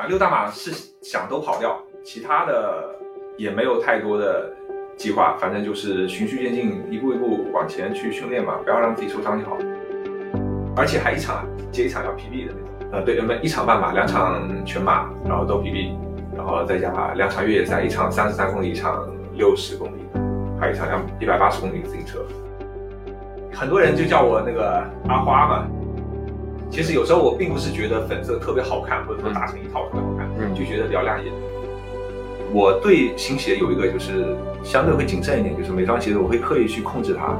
啊，六大马是想都跑掉，其他的也没有太多的计划，反正就是循序渐进，一步一步往前去训练嘛，不要让自己受伤就好。而且还一场接一场要 PB 的那种，呃，对，那么一场半马，两场全马，然后都 PB，然后再加两场越野赛，一场三十三公里，一场六十公里，还有一场两一百八十公里自行车。很多人就叫我那个阿花嘛。其实有时候我并不是觉得粉色特别好看，或者说搭成一套特别好看，嗯就觉得比较亮眼。我对新鞋有一个就是相对会谨慎一点，就是每双鞋子我会刻意去控制它。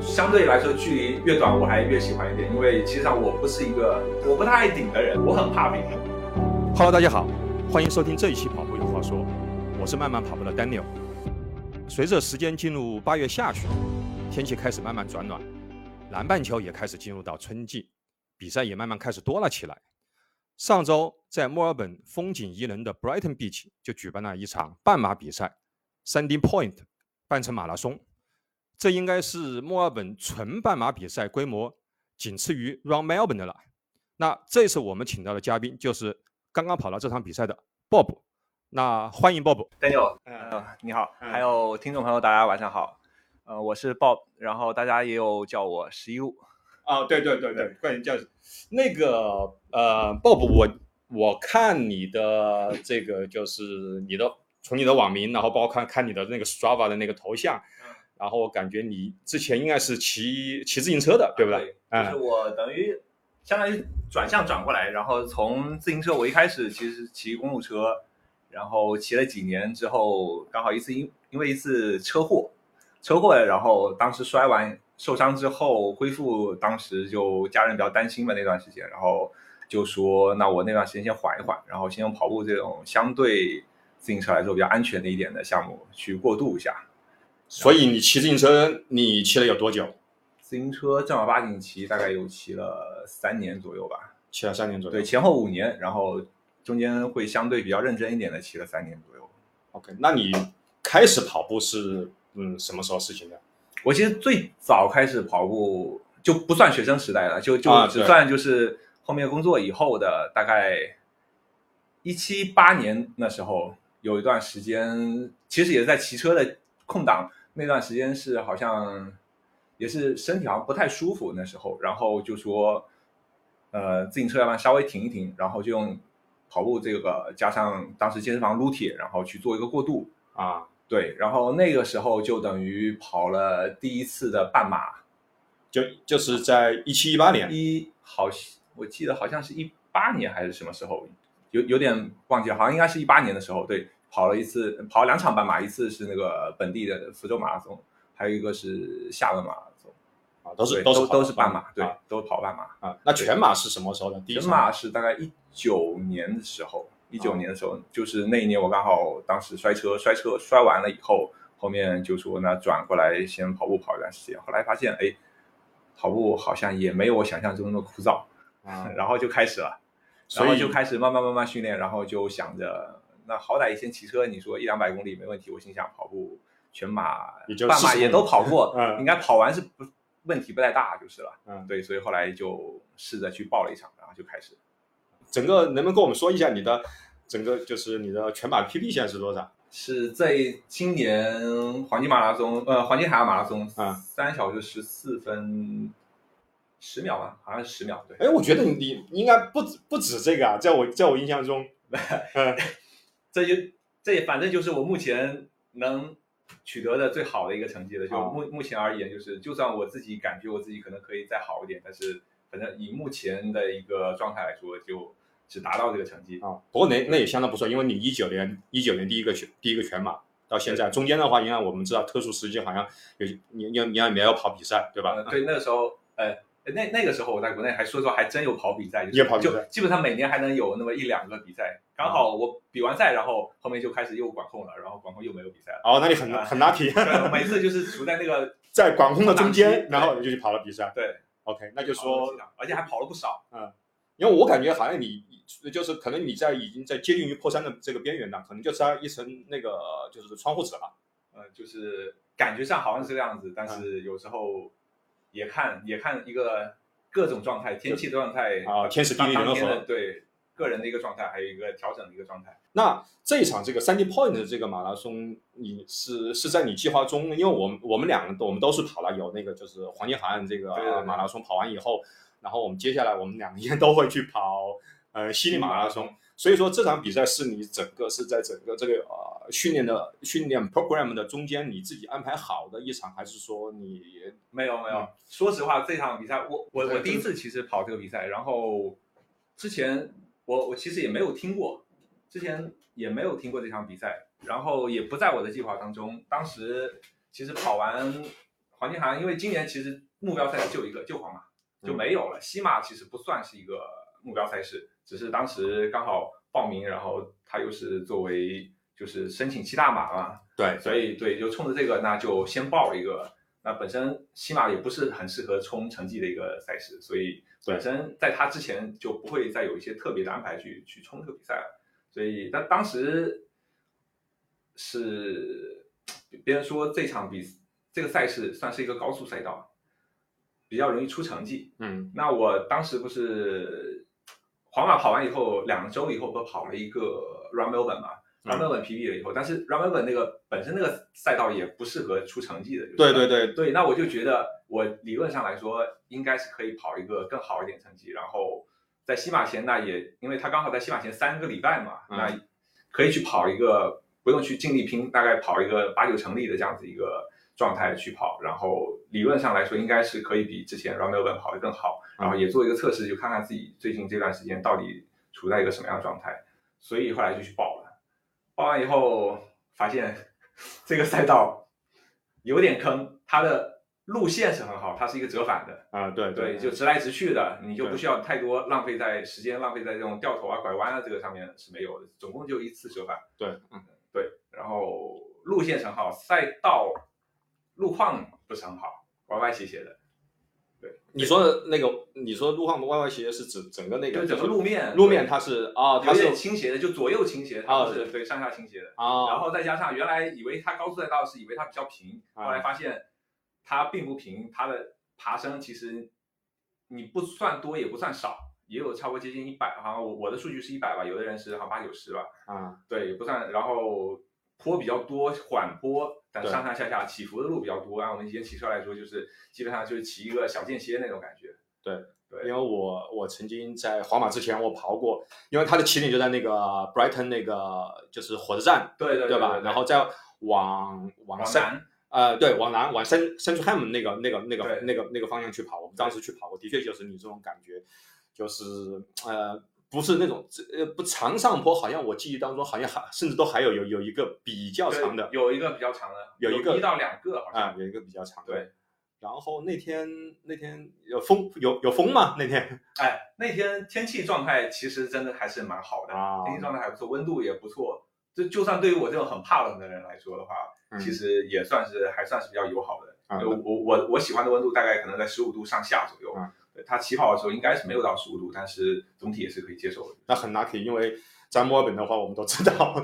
相对来说，距离越短我还越喜欢一点，因为其实上我不是一个我不太爱顶的人，我很怕顶。Hello，大家好，欢迎收听这一期《跑步有话说》，我是慢慢跑步的 Daniel。随着时间进入八月下旬，天气开始慢慢转暖，南半球也开始进入到春季，比赛也慢慢开始多了起来。上周在墨尔本风景宜人的 Brighton Beach 就举办了一场半马比赛 ——Sandy Point 半程马拉松。这应该是墨尔本纯半马比赛规模仅次于 Run Melbourne 的了。那这次我们请到的嘉宾就是刚刚跑了这场比赛的 Bob。那欢迎 Bob。Daniel，嗯呃，你好，嗯还有听众朋友，大家晚上好。呃，我是 Bob，然后大家也有叫我十一路。啊，对对对对，关于叫那个呃，Bob，我我看你的这个就是你的从你的网名，然后包括看看你的那个 Strava 的那个头像，嗯然后我感觉你之前应该是骑骑自行车的，对不对？就是嗯我等于相当于转向转过来，然后从自行车，我一开始其实骑公路车，然后骑了几年之后，刚好一次因因为一次车祸，车祸，然后当时摔完受伤之后恢复，当时就家人比较担心嘛那段时间，然后就说那我那段时间先缓一缓，然后先用跑步这种相对自行车来说比较安全的一点的项目去过渡一下。所以你骑自行车，你骑了有多久？自行车正儿八经骑，大概有骑了三年左右吧。骑了三年左右。对，前后五年，然后中间会相对比较认真一点的骑了三年左右。OK，那你开始跑步是嗯什么时候事情的？我其实最早开始跑步就不算学生时代了，就就只算就是后面工作以后的大概一七八年那时候有一段时间，其实也是在骑车的空档，那段时间是好像也是身体好像不太舒服那时候，然后就说呃自行车要不然稍微停一停，然后就用跑步这个加上当时健身房撸铁，然后去做一个过渡。啊，对，然后那个时候就等于跑了第一次的半马，就就是在一七一八年。一好，我记得好像是一八年还是什么时候，有有点忘记了，好像应该是一八年的时候，对，跑了一次，跑了两场半马，一次是那个本地的福州马拉松，还有一个是厦门马拉松，啊，都是都是都都是半马，对啊，都跑半马。啊。那全马是什么时候呢？全马是大概一九年的时候，一九哦年的时候，就是那一年我刚好当时摔车，摔车摔完了以后，后面就说那转过来先跑步跑一段时间，后来发现哎，跑步好像也没有我想象中那么枯燥，啊，然后就开始了，然后就开始慢慢慢慢训练，然后就想着那好歹以前骑车，你说一两百公里没问题，我心想跑步全马半马也都跑过，嗯应该跑完是不问题不太大就是了。嗯，对，所以后来就试着去报了一场，然后就开始。整个能不能跟我们说一下你的整个就是你的全马 PB 现在是多少？是在今年黄金马拉松，呃，黄金海岸马拉松，啊三小时十四分十秒吧，好像是十秒，对。哎，我觉得你你应该不止不止这个啊，在我在我印象中，嗯这就这也反正就是我目前能取得的最好的一个成绩了。就哦目目前而言，就是就算我自己感觉我自己可能可以再好一点，但是反正以目前的一个状态来说，就只达到这个成绩。啊，不过那那也相当不错，因为你一九年一九年第一个全第一个全马到现在，中间的话，应该我们知道特殊时期好像有你你你也没有跑比赛对吧？呃对，那个时候，呃，那那个时候我在国内还说实话还真有跑比赛，就是也跑比赛就基本上每年还能有那么一两个比赛。刚好我比完赛，然后后面就开始又管控了，然后管控又没有比赛了。哦，那你很啊很 lucky，对，每次就是处在那个在管控的中间，然后你就去跑了比赛。对，OK，那就说而且还跑了不少。因为我感觉好像你就是可能你在已经在接近于破三的这个边缘了，可能就差一层那个就是窗户纸了。呃，就是感觉上好像是这个样子，但是有时候也看也看一个各种状态，天气的状态啊天时地利人和对个人的一个状态，还有一个调整的一个状态。那这一场这个 Sandy Point 的这个马拉松，你是是在你计划中？因为我们我们两个都我们都是跑了有那个就是黄金海岸这个马拉松，跑完以后，然后我们接下来我们两个人 都会去跑呃悉尼马拉松。所以说这场比赛是你整个是在整个这个呃训练的训练 program 的中间你自己安排好的一场，还是说你没有没有，嗯说实话，这场比赛我我我第一次其实跑这个比赛，然后之前我我其实也没有听过，之前也没有听过这场比赛，然后也不在我的计划当中。当时其实跑完黄金海岸，因为今年其实目标赛事就一个，就黄马就没有了。西马其实不算是一个目标赛事，只是当时刚好报名，然后它又是作为就是申请七大马嘛，对所以对，就冲着这个，那就先报一个。那本身西马也不是很适合冲成绩的一个赛事，所以本身在它之前就不会再有一些特别的安排去去冲这个比赛了。所以，但当时是别人说这场比这个赛事算是一个高速赛道，比较容易出成绩。嗯那我当时不是皇马跑完以后，两周以后不跑了一个 Run Melbourne 嘛嗯？Run Melbourne PB 了以后，但是 Run Melbourne 那个本身那个赛道也不适合出成绩的，就是对对对对，那我就觉得我理论上来说应该是可以跑一个更好一点成绩，然后在西马前那也因为他刚好在西马前三个礼拜嘛，嗯那可以去跑一个不用去尽力拼，大概跑一个八九成力的这样子一个状态去跑，然后理论上来说应该是可以比之前 Run Melbourne 跑得更好，然后也做一个测试，就看看自己最近这段时间到底处在一个什么样的状态，所以后来就去报了，报完以后发现 这个赛道有点坑，它的路线是很好，它是一个折返的，啊对对，就直来直去的，你就不需要太多浪费在时间，浪费在这种掉头啊、拐弯啊这个上面是没有的，总共就一次折返。对嗯。对，然后路线是很好，赛道路况不是很好，歪歪斜斜的，对。你说的那个你说路况歪歪斜斜是指整个那个就整个路面路面它是啊它是倾斜的，就左右倾斜，它啊不是对。上下倾斜的。啊。然后再加上原来以为它高速赛道是以为它比较平，啊。后来发现它并不平，它的爬升其实你不算多也不算少，也有超过接近一百，好像我我的数据是一百吧，有的人是好像八九十吧，啊。对，也不算。然后坡比较多，缓坡，但上上下下起伏的路比较多。按我们以前骑车来说，就是基本上就是骑一个小间歇那种感觉。对对因为我我曾经在皇马之前我跑过，因为它的起点就在那个 Brighton 那个就是火车站，对对对吧？对然后再往往山往南，呃，对，往南往深深处 ham 那个那个那个那个那个方向去跑，我们当时去跑过，的确就是你这种感觉，就是呃，不是那种呃不长上坡，好像我记忆当中好像还甚至都还有有有一个比较长的有一个比较长的，有一个一到两个好像。啊，有一个比较长的。对。然后那天那天有风有有风吗？那天 哎，那天天气状态其实真的还是蛮好的，啊天气状态还不错，温度也不错。就就算对于我这种很怕冷的人来说的话，嗯其实也算是还算是比较友好的。我我我喜欢的温度大概可能在十五度上下左右。啊对，它起跑的时候应该是没有到十五度，但是总体也是可以接受的。那很 lucky，因为在墨尔本的话，我们都知道，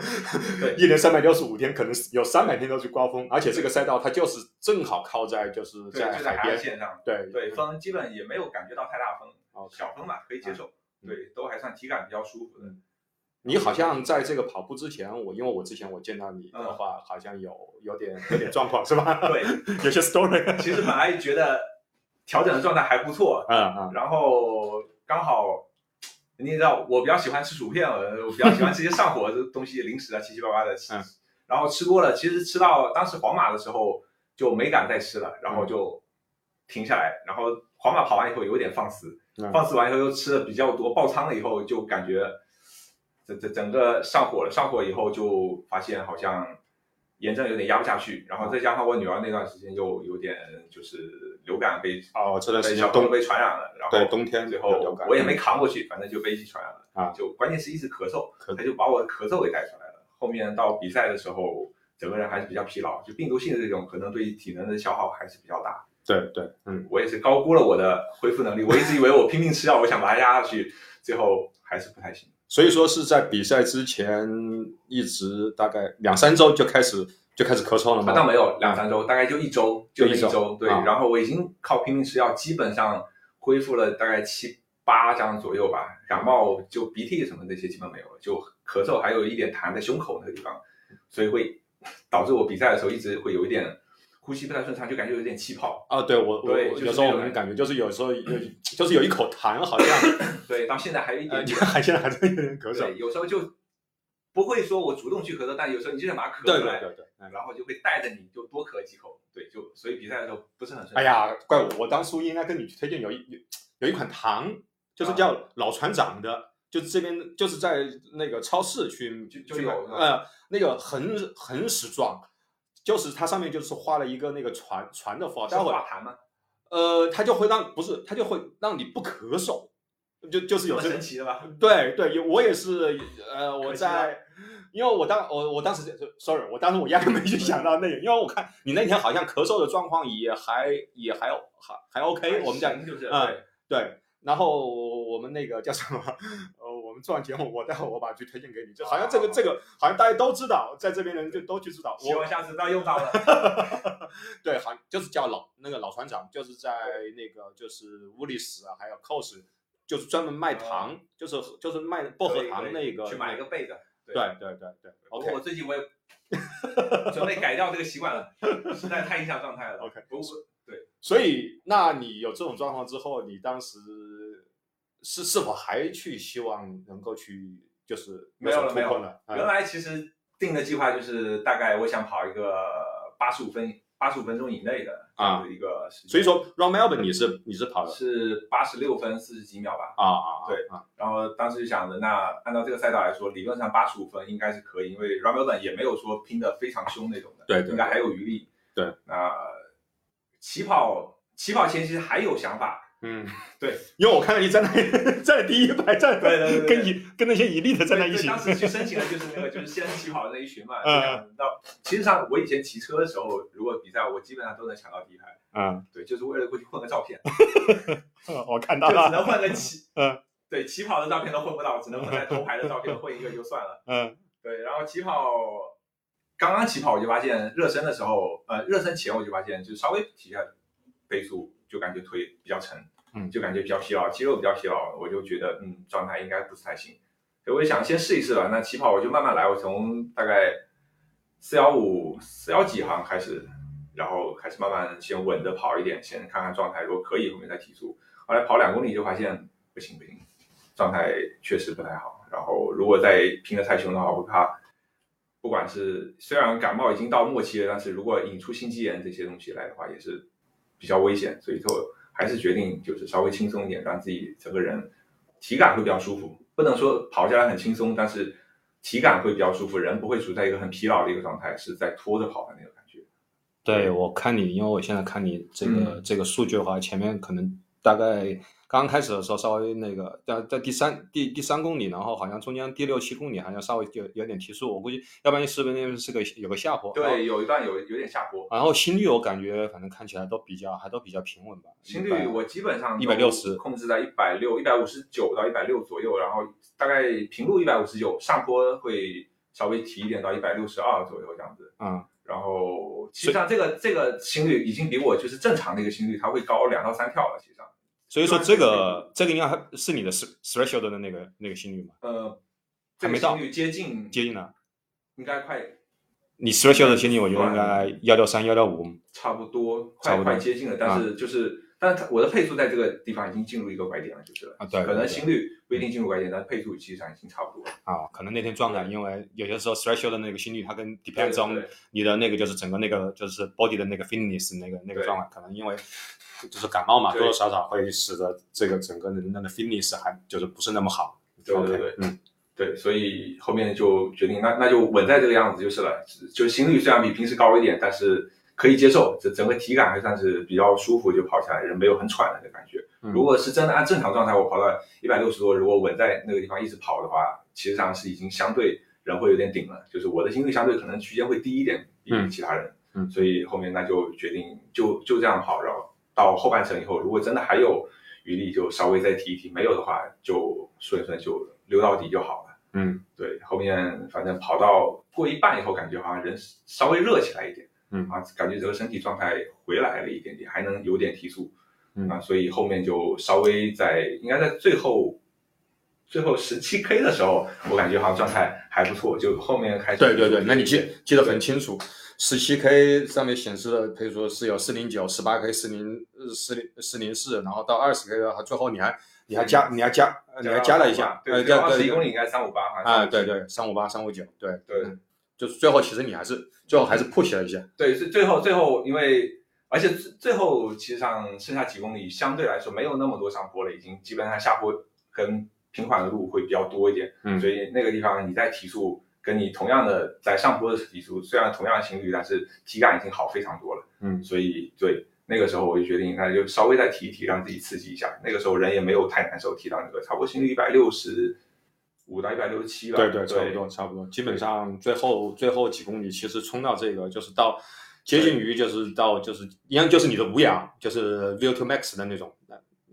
对一年三百六十五天，可能有三百天都是刮风，而且这个赛道它就是正好靠在就是对，在海边，线上。对对，风基本也没有感觉到太大风，哦小风嘛可以接受。嗯对，都还算体感比较舒服的。你好像在这个跑步之前，我因为我之前我见到你的嗯话，好像有有点有点状况是吧？对，有些 story。其实本来觉得调整的状态还不错，嗯嗯然后刚好你也知道，我比较喜欢吃薯片，我我比较喜欢吃一些上火的东西，零食啊，七七八八的吃。嗯然后吃多了，其实吃到当时皇马的时候就没敢再吃了，然后就停下来。然后皇马跑完以后有点放肆，嗯放肆完以后又吃的比较多，爆仓了以后就感觉整整整个上火了。上火以后就发现好像炎症有点压不下去，然后再加上我女儿那段时间又有点就是流感被哦，这段时被间冬被传染了，然后对冬天最后我也没扛过去，反正就被一起传染了啊就关键是一直咳嗽，咳他就把我的咳嗽给带出来了。后面到比赛的时候，整个人还是比较疲劳，就病毒性的这种可能对体能的消耗还是比较大。对对嗯我也是高估了我的恢复能力，我一直以为我拼命吃药，我想把它压下去，最后还是不太行。所以说是在比赛之前一直大概两三周就开始就开始咳嗽了吗？那，倒没有两三周，大概就一周，就一周。对，啊然后我已经靠拼命吃药，基本上恢复了大概七八张左右吧，感冒就鼻涕什么那些基本没有了，就咳嗽还有一点痰在胸口那个地方，所以会导致我比赛的时候一直会有一点呼吸不太顺畅，就感觉有点气泡。啊，对我我对有时候我能感觉就是有时候有就是有一口痰，好像 对，到现在还有一呃点点。还 现在还在有点咳嗽。对，有时候就不会说我主动去咳嗽，但有时候你就想把它咳来，对对对。嗯然后就会带着你就多咳几口，对，就所以比赛的时候不是很顺。哎呀，怪我，我当初应该跟你去推荐有一有有一款糖，就是叫老船长的，就是这边就是在那个超市去就就有呃那个横横石状，就是它上面就是画了一个那个船船的符号，是待会儿化痰吗？呃它就会让不是它就会让你不咳嗽，就就是有这个神奇的吧？对对，有我也是，呃，我在，因为我当我我当时就，sorry，我当时我压根没去想到那个，因为我看你那天好像咳嗽的状况也还也还还还 OK，我们讲就是嗯对对，然后我们那个叫什么，呃，我们做完节目，我待会儿我把剧推荐给你，就好像这个好这个好像大家都知道，在这边的人就都去知道，我希望下次不要用到了。对，好像就是叫老那个老船长，就是在那个就是乌里斯啊，还有 cos，就是专门卖糖，就是就是卖薄荷糖那个去买一个备的。对。对对对，OK。我最近我也准备改掉这个习惯了，实在太影响状态了。OK 不对。所以那你有这种状况之后，你当时是是否还去希望能够去就是没有了没有所突破呢？原来其实定的计划就是大概我想跑一个八十五分八十五分钟以内的这样的一个时间，所以说 Run Melbourne 你是你是跑的？是八十六分四十几秒吧。啊啊啊对。啊然后当时就想着，那按照这个赛道来说，理论上八十五分应该是可以，因为 r a m e l b o n 也没有说拼的非常凶那种的，对对。应该还有余力。对，那起跑起跑前其实还有想法，嗯，对，因为我看到你站在站在第一排，站对对对对跟以跟那些以利的站在一起，当时去申请的就是那个 就是先起跑的那一群嘛，嗯。就想到，其实上我以前骑车的时候，如果比赛我基本上都能抢到第一排，嗯，对，就是为了过去混个照片，我看到就只能了，混个起，嗯，对，起跑的照片都混不到，只能混在头排的照片混一个就算了。嗯。对，然后起跑刚刚起跑我就发现热身的时候，呃，热身前我就发现就稍微提一下倍速，就感觉腿比较沉，嗯就感觉比较疲劳，肌肉比较疲劳，我就觉得嗯状态应该不是太行，所以我就想先试一试吧。那起跑我就慢慢来，我从大概四幺五四幺几行开始，然后开始慢慢先稳着跑一点，先看看状态，如果可以后面再提速。后来跑两公里就发现不行不行，状态确实不太好。然后如果再拼得太凶的话，我怕不管是虽然感冒已经到末期了，但是如果引出心肌炎这些东西来的话，也是比较危险。所以说还是决定就是稍微轻松一点，让自己整个人体感会比较舒服。不能说跑下来很轻松，但是体感会比较舒服，人不会处在一个很疲劳的一个状态，是在拖着跑的那个感觉。对，我看你，因为我现在看你这个、嗯这个数据的话，前面可能大概刚开始的时候稍微那个，在在第三第第三公里，然后好像中间第六七公里好像稍微有有点提速，我估计要不然是不是是个有个下坡？对，有一段有有点下坡，然后心率我感觉反正看起来都比较还都比较平稳吧。心率我基本上一百六十控制在一百六、一百五十九到一百六左右，然后大概平路一百五十九，上坡会稍微提一点到一百六十二左右这样子。嗯，然后实际上这个这个心率已经比我就是正常的一个心率，它会高两到三跳了。其实上，所以说这个这个应该还是你的 threshold 的那个那个心率嘛？呃，还没到这个心率接近接近了。应该快你 threshold 的心率我觉得应该幺六三幺六五。差不多快快接近了，但是就是，但是它我的配速在这个地方已经进入一个拐点了，就是了啊对可能心率不一定进入拐点，但配速其实上已经差不多了。啊，可能那天状态，因为有些时候 threshold 的那个心率，它跟 depends on 你的那个就是整个那个就是 body 的那个 fitness 那个那个状态，可能因为就是感冒嘛，多多少少会使得这个整个人的 fitness 还就是不是那么好。对对对嗯，对，所以后面就决定，那那就稳在这个样子就是了。就心率虽然比平时高一点，但是可以接受，这整个体感还算是比较舒服，就跑起来人没有很喘的那感觉。嗯如果是真的按正常状态，我跑到一百六十多，如果稳在那个地方一直跑的话，其实上是已经相对人会有点顶了，就是我的心率相对可能区间会低一点，比嗯其他人。嗯所以后面那就决定就就这样跑，然后到后半程以后，如果真的还有余力，就稍微再提一提；没有的话，就顺顺就溜到底就好了。嗯。对，后面反正跑到过一半以后，感觉好像人稍微热起来一点，嗯。啊，感觉整个身体状态回来了一点点，还能有点提速，嗯。啊，所以后面就稍微在应该在最后最后十七 K 的时候，我感觉好像状态还不错，就后面开始对对对，那你记记得很清楚，十七 K 上面显示的，比如说是有四零九、十八 K、四零四零四零四，然后到二十 K 的话，最后你还你还加你还加你还加了一下，对，对对十一公里应该三五八，好像啊，对对，三五八、三五九，对对。嗯就是最后其实你还是最后还是 push 了一下，对，最最后最后，因为而且最最后其实上剩下几公里相对来说没有那么多上坡了，已经基本上下坡跟平缓的路会比较多一点，嗯。所以那个地方你再提速跟你同样的在上坡的提速，虽然同样的心率，但是体感已经好非常多了，嗯。所以对那个时候我就决定，那就稍微再提一提，让自己刺激一下。那个时候人也没有太难受，提到那个差不多心率一百六十五到一百六十七吧，对对，差不多差不多，基本上最后最后几公里其实冲到这个就是到接近于就是到就是一样就是你的无氧，就是 VO2 max 的那种，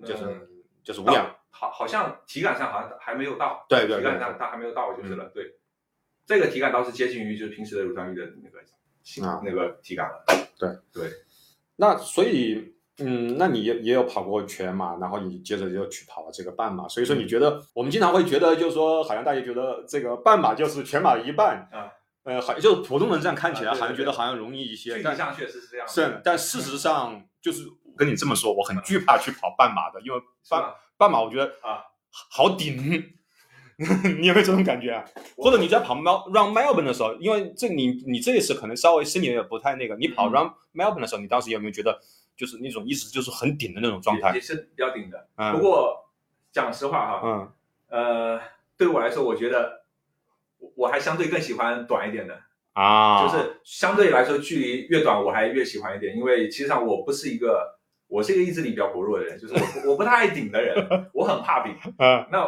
就是嗯。就是无氧，好，好像体感上好像还没有到，对对对体感上它还没有到就是了。对，这个体感倒是接近于就是平时的乳酸阈的那个啊那个体感了。对对，那所以，嗯，那你也也有跑过全马，然后你接着就去跑了这个半马，所以说你觉得，我们经常会觉得，就是说，好像大家觉得这个半马就是全马的一半，啊，呃，好，就是普通人这样看起来，好像觉得好像容易一具些，但体上确实是这样。是，但事实上就是跟你这么说，我很惧怕去跑半马的，因为半半马我觉得啊好顶。你有没有这种感觉啊？或者你在跑 Mel Run Melbourne 的时候，因为这你你这一次可能稍微身体也不太那个，你跑嗯 Run Melbourne 的时候，你当时有没有觉得就是那种一直就是很顶的那种状态也也？是比较顶的。嗯不过讲实话哈，嗯呃，对我来说，我觉得我我还相对更喜欢短一点的。啊，就是相对来说距离越短，我还越喜欢一点，因为其实上我不是一个，我是一个意志力比较薄弱的人，就是我不我不太爱顶的人，我很怕顶。嗯那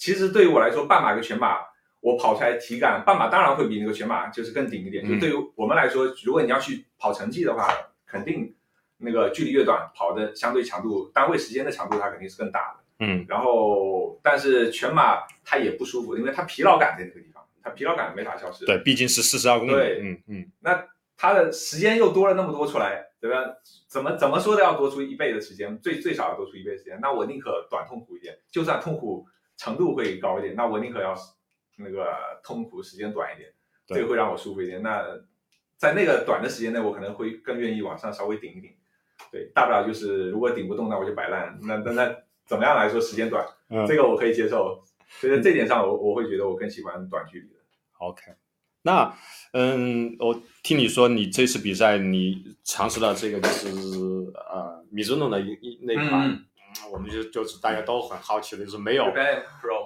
其实对于我来说，半马跟全马，我跑出来体感，半马当然会比那个全马就是更顶一点。嗯就对于我们来说，如果你要去跑成绩的话，肯定那个距离越短，跑的相对强度，单位时间的强度它肯定是更大的。嗯然后，但是全马它也不舒服，因为它疲劳感在那个地方，它疲劳感没法消失。对，毕竟是四十二公里，对嗯嗯那它的时间又多了那么多出来，对吧？怎么怎么说都要多出一倍的时间，最最少要多出一倍的时间。那我宁可短痛苦一点，就算痛苦程度会高一点，那我宁可要那个痛苦时间短一点，这个会让我舒服一点。那在那个短的时间内，我可能会更愿意往上稍微顶一顶。对，大不了就是如果顶不动，那我就摆烂。那 那那怎么样来说时间短，嗯这个我可以接受。所以在这点上我，我会觉得我更喜欢短距离的。，OK。那嗯，我听你说你这次比赛你尝试了这个就是呃米兹诺的一一那款，嗯嗯我们就就是大家都很好奇的，就是没有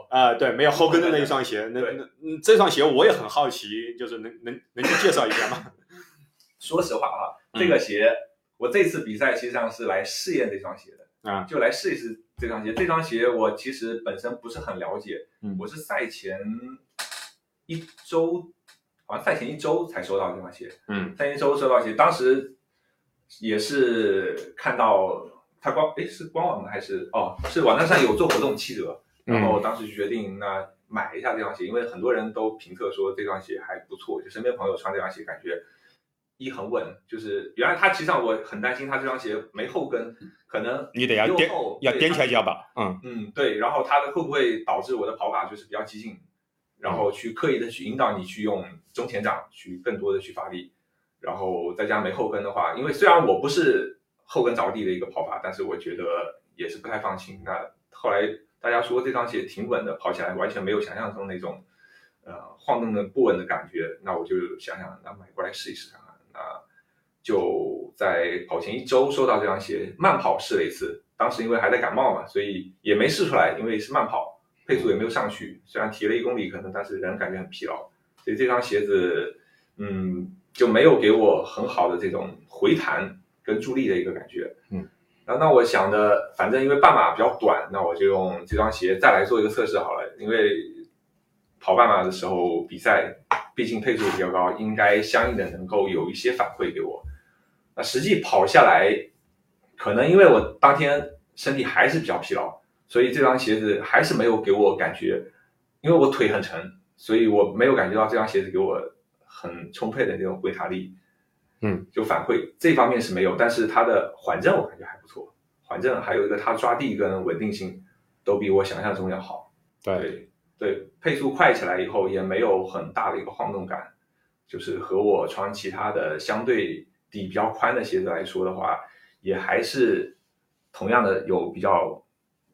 啊、对，没有后跟的那一双鞋。那对那嗯这双鞋我也很好奇，就是能能能去介绍一下吗？说实话啊，嗯这个鞋我这次比赛其实上是来试验这双鞋的，啊就来试一试这双鞋。这双鞋我其实本身不是很了解，嗯我是赛前一周，好像赛前一周才收到这双鞋，嗯赛前一周收到鞋，当时也是看到它官，哎是官网的还是哦是网站上有做活动七折，然后嗯当时就决定那买一下这双鞋，因为很多人都评测说这双鞋还不错，就身边朋友穿这双鞋感觉一很稳，就是原来它其实上我很担心它这双鞋没后跟，可能你得要右踮后对要垫起来它脚吧？嗯嗯对，然后它的会不会导致我的跑法就是比较激进，然后去刻意的去引导你去用中前掌去更多的去发力，然后再加上没后跟的话，因为虽然我不是后跟着地的一个跑法，但是我觉得也是不太放心。那后来大家说这双鞋挺稳的，跑起来完全没有想象中那种呃晃动的不稳的感觉，那我就想想，那买过来试一试看看。那就在跑前一周收到这双鞋，慢跑试了一次，当时因为还在感冒嘛，所以也没试出来，因为是慢跑，配速也没有上去，虽然提了一公里可能，但是人感觉很疲劳，所以这双鞋子，嗯，就没有给我很好的这种回弹跟助力的一个感觉。嗯，那那我想的，反正因为半马比较短，那我就用这双鞋再来做一个测试好了，因为跑半马的时候比赛，毕竟配速比较高，应该相应的能够有一些反馈给我。那实际跑下来，可能因为我当天身体还是比较疲劳，所以这双鞋子还是没有给我感觉，因为我腿很沉，所以我没有感觉到这双鞋子给我很充沛的那种回弹力。嗯，就反馈这方面是没有，但是它的缓震我感觉还不错，缓震，还有一个它抓地跟稳定性都比我想象中要好。对，对对，配速快起来以后也没有很大的一个晃动感，就是和我穿其他的相对底比较宽的鞋子来说的话，也还是同样的有比较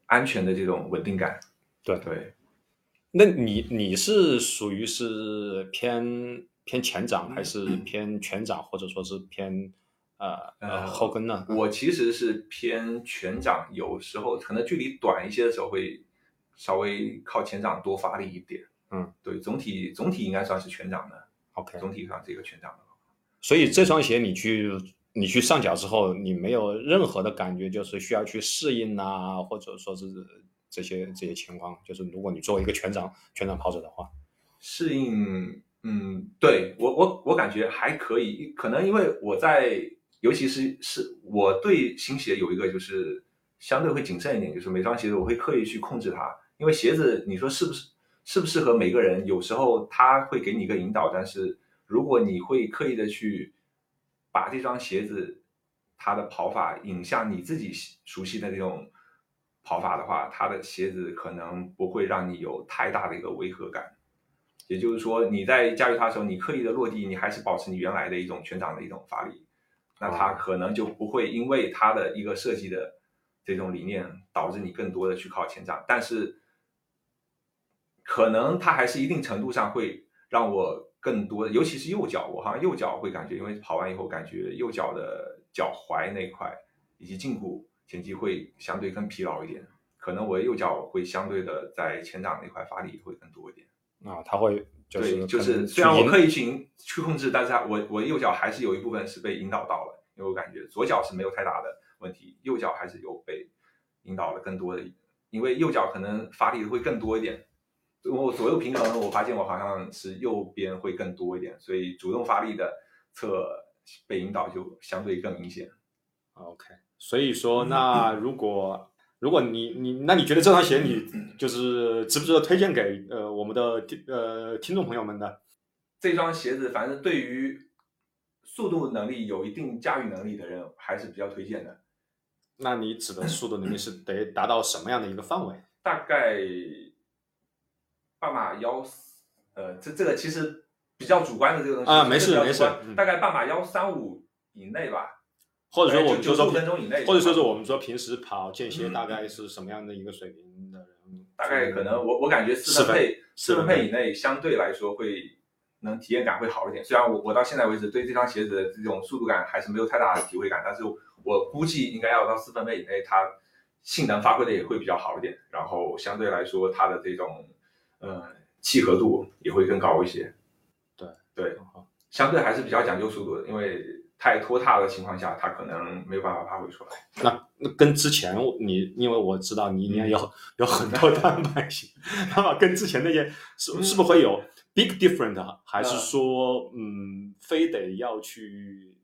安全的这种稳定感。对对，那你你是属于是偏偏前掌还是偏全掌，或者说是偏呃后跟呢？我其实是偏全掌，有时候可能距离短一些的时候会稍微靠前掌多发力一点。嗯，对，总体总体应该算是全掌的，OK，总体上是一个全掌的。所以这双鞋你去你去上脚之后，你没有任何的感觉，就是需要去适应啊，或者说是这些这些情况。就是如果你作为一个全掌全掌跑者的话，适应，嗯，对我我我感觉还可以，可能因为我在，尤其是是我对新鞋有一个就是相对会谨慎一点，就是每双鞋子我会刻意去控制它，因为鞋子你说适不适适不适合每个人，有时候它会给你一个引导，但是如果你会刻意的去把这双鞋子它的跑法引向你自己熟悉的那种跑法的话，它的鞋子可能不会让你有太大的一个违和感。也就是说，你在驾驭它的时候，你刻意的落地，你还是保持你原来的一种全掌的一种发力，那它可能就不会因为它的一个设计的这种理念，导致你更多的去靠前掌，但是可能它还是一定程度上会让我更多的，尤其是右脚，我好像右脚会感觉，因为跑完以后感觉右脚的脚踝那块以及胫骨前肌会相对更疲劳一点，可能我右脚会相对的在前掌那块发力会更多一点。啊，他会就是对，就是虽然我去引刻意去去控制，但是它我我右脚还是有一部分是被引导到了，因为我感觉左脚是没有太大的问题，右脚还是有被引导了更多的，因为右脚可能发力会更多一点。我左右平衡，我发现我好像是右边会更多一点，所以主动发力的侧被引导就相对更明显。OK，所以说，那如果如果你你那你觉得这双鞋你就是值不值得推荐给呃我们的听呃听众朋友们呢？这双鞋子，反正对于速度能力有一定驾驭能力的人，还是比较推荐的。那你指的速度能力是 得达到什么样的一个范围？大概半马幺，呃，这这个其实比较主观的这个东西啊没事没事大概半马幺三五以内吧，或者说我哎就95们就说分钟以内或者说是我们说平时跑间歇嗯大概是什么样的一个水平的人？大概可能我我感觉四分配四分配以内相对来说会能体验感会好一点。虽然我我到现在为止对这双鞋子的这种速度感还是没有太大的体会感，但是我估计应该要到四分配以内，它性能发挥的也会比较好一点，然后相对来说它的这种呃契合度也会更高一些。对对，相对还是比较讲究速度的，因为太拖沓的情况下，他可能没有办法发挥出来。那那跟之前你，因为我知道你也有有很多单板鞋，那么跟之前那些是是不是会有 big different，啊还是说嗯，非得要去，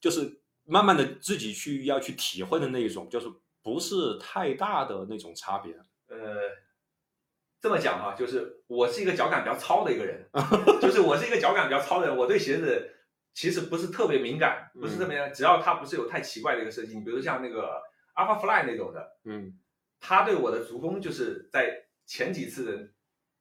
就是慢慢的自己去要去体会的那一种，就是不是太大的那种差别。呃，这么讲哈，就是我是一个脚感比较糙的一个人，就是我是一个脚感比较糙的人，我对鞋子其实不是特别敏感，不是特别只要它不是有太奇怪的一个设计，你比如像那个 Alpha Fly 那种的，嗯。它对我的足弓就是在前几次的